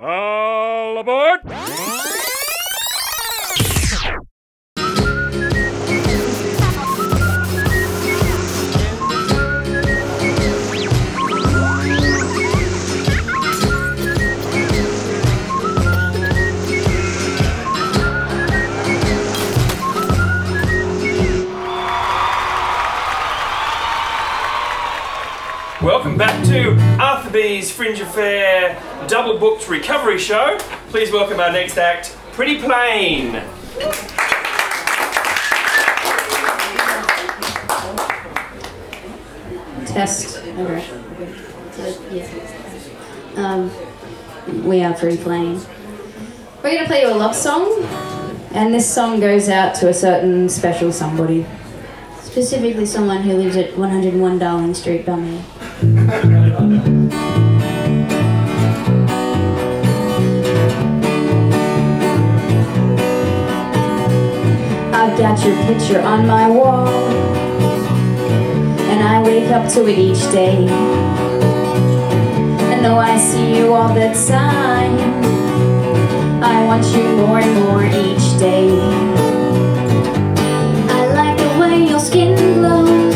All aboard! Welcome back to Arthur B's Fringe Affair double booked recovery show. Please welcome our next act, Pretty Plain. Test. Okay. So, yeah. Um, we are pretty plain. We're gonna play you a love song, and this song goes out to a certain special somebody. Specifically, someone who lives at 101 Darling Street, Dummy. I've got your picture on my wall and I wake up to it each day. And though I see you all the time, I want you more and more each day. I like the way your skin glows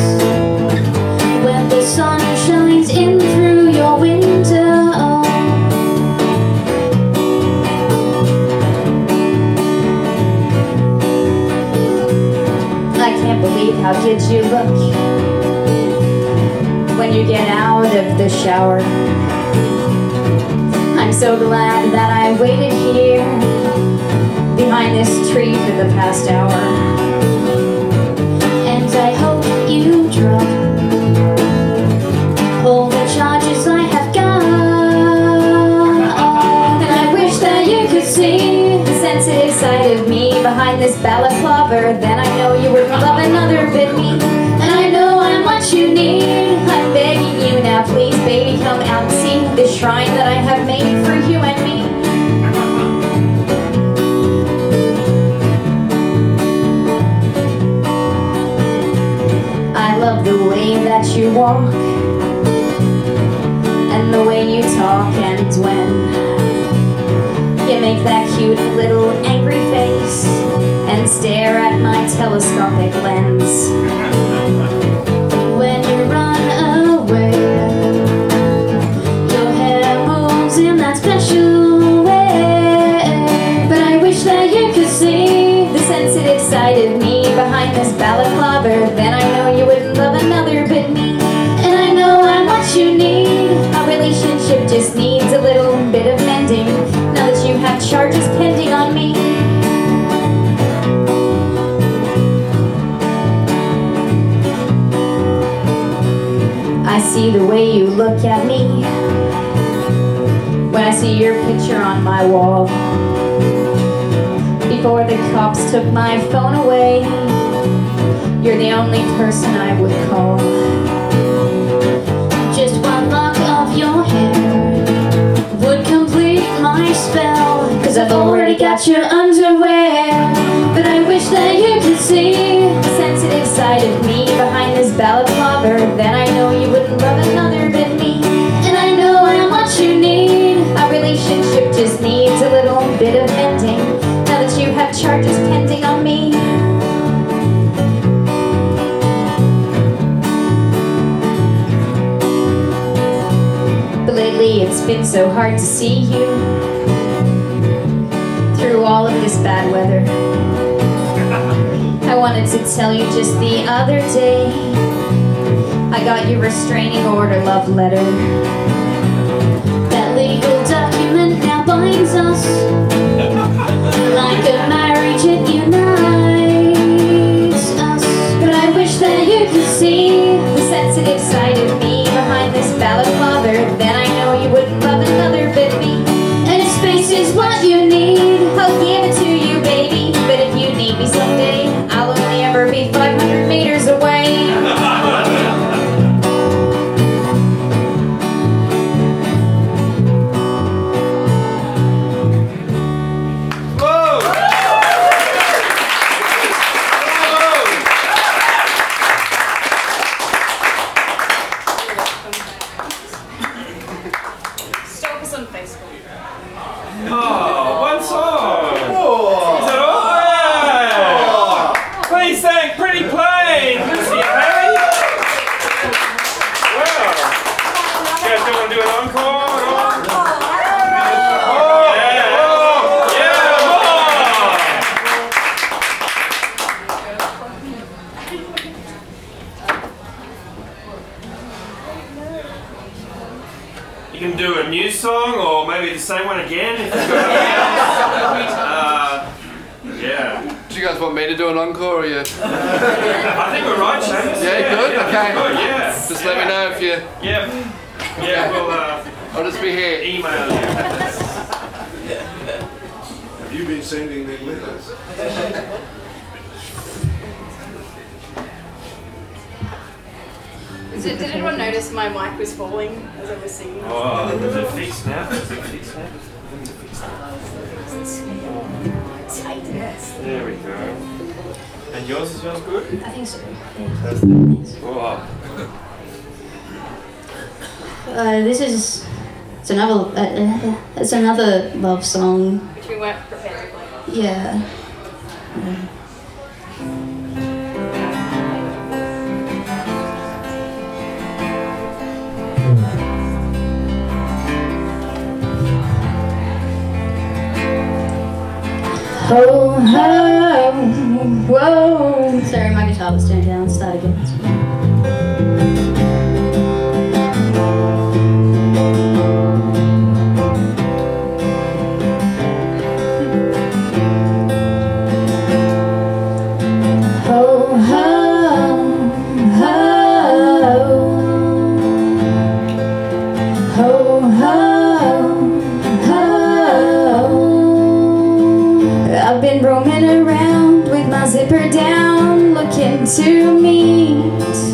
you look when you get out of the shower. I'm so glad that I waited here behind this tree for the past hour. And I hope you drop all the charges I have got. And I wish that you could see the sensitive side of me behind this balaclava. Then I know you would talk and when you make that cute little angry face and stare at my telescopic lens. When you run away, your hair moves in that special way. But I wish that you could see the of me behind this balaclava. Then I see the way you look at me when I see your picture on my wall. Before the cops took my phone away, you're the only person I would call. Just one lock of your hair would complete my spell. Cause I've already got your underwear. But I wish that you could see the sensitive side of me behind this ballad balaclava. Then I love another but me. And I know you need. Our relationship just needs a little bit of mending. Now that you have charges pending on me. But lately it's been so hard to see you through all of this bad weather. I wanted to tell you just the other day I got your restraining order love letter. Oh, new song or maybe the same one again if you've got uh, Yeah. Do you guys want me to do an encore or you? I think we're right, Seamus. Yeah, good, yeah, okay. Good, yeah. Just let me know if you. Yeah. Yeah, we'll uh, I'll just be here. email you. Have you been sending me letters? Did, did anyone notice my mic was falling as I was singing? Oh, is it fixed now? Is it fixed now? There we go. And yours is yours good? I think so. Oh. Uh, this is it's another uh, uh, it's another love song. Which we weren't prepared to play. Yeah. Ho ho whoa. Sorry, my guitar was turned down. Start again. Zipper down, looking to meet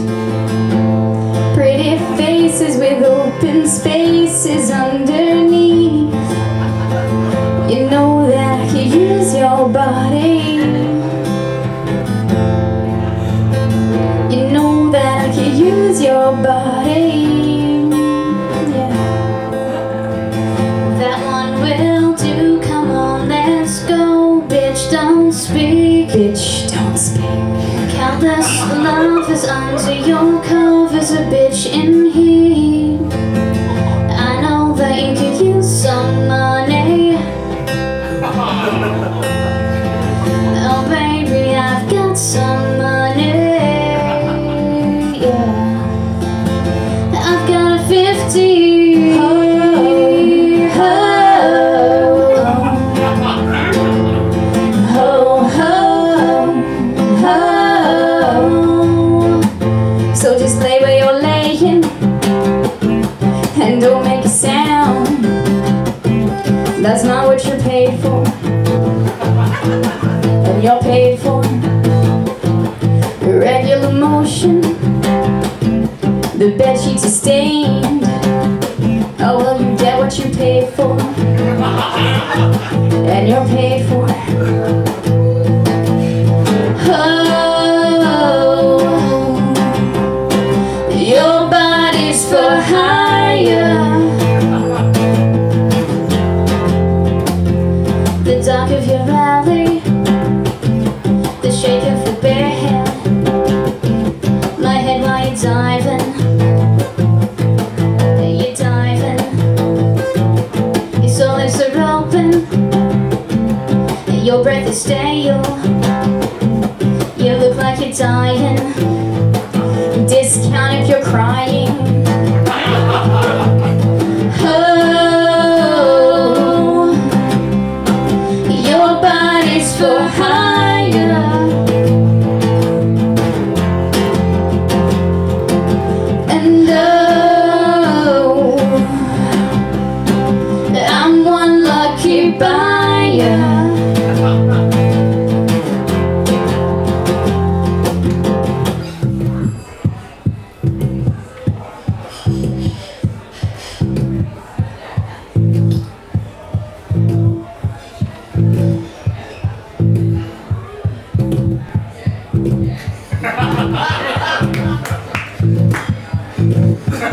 speak. Countless lovers under your covers, a bitch in here. I know that you could use some money. Oh, baby, I've got some just lay where you're laying and don't make a sound. That's not what you're paid for. And you're paid for regular motion. The bed sheets are stained. Oh well, you get what you paid for, and you're paid Stale. You look like you're dying. Discount if you're crying.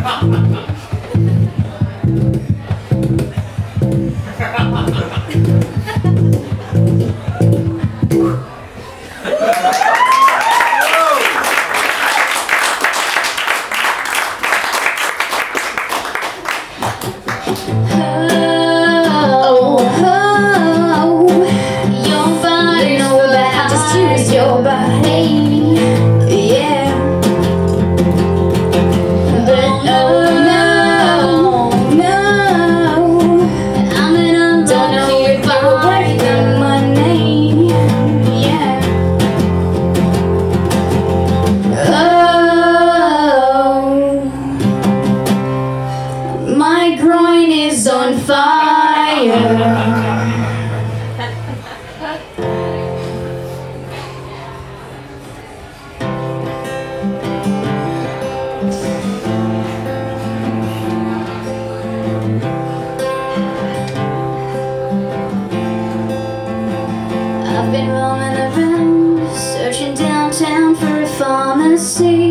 Ha. been roaming around, searching downtown for a pharmacy.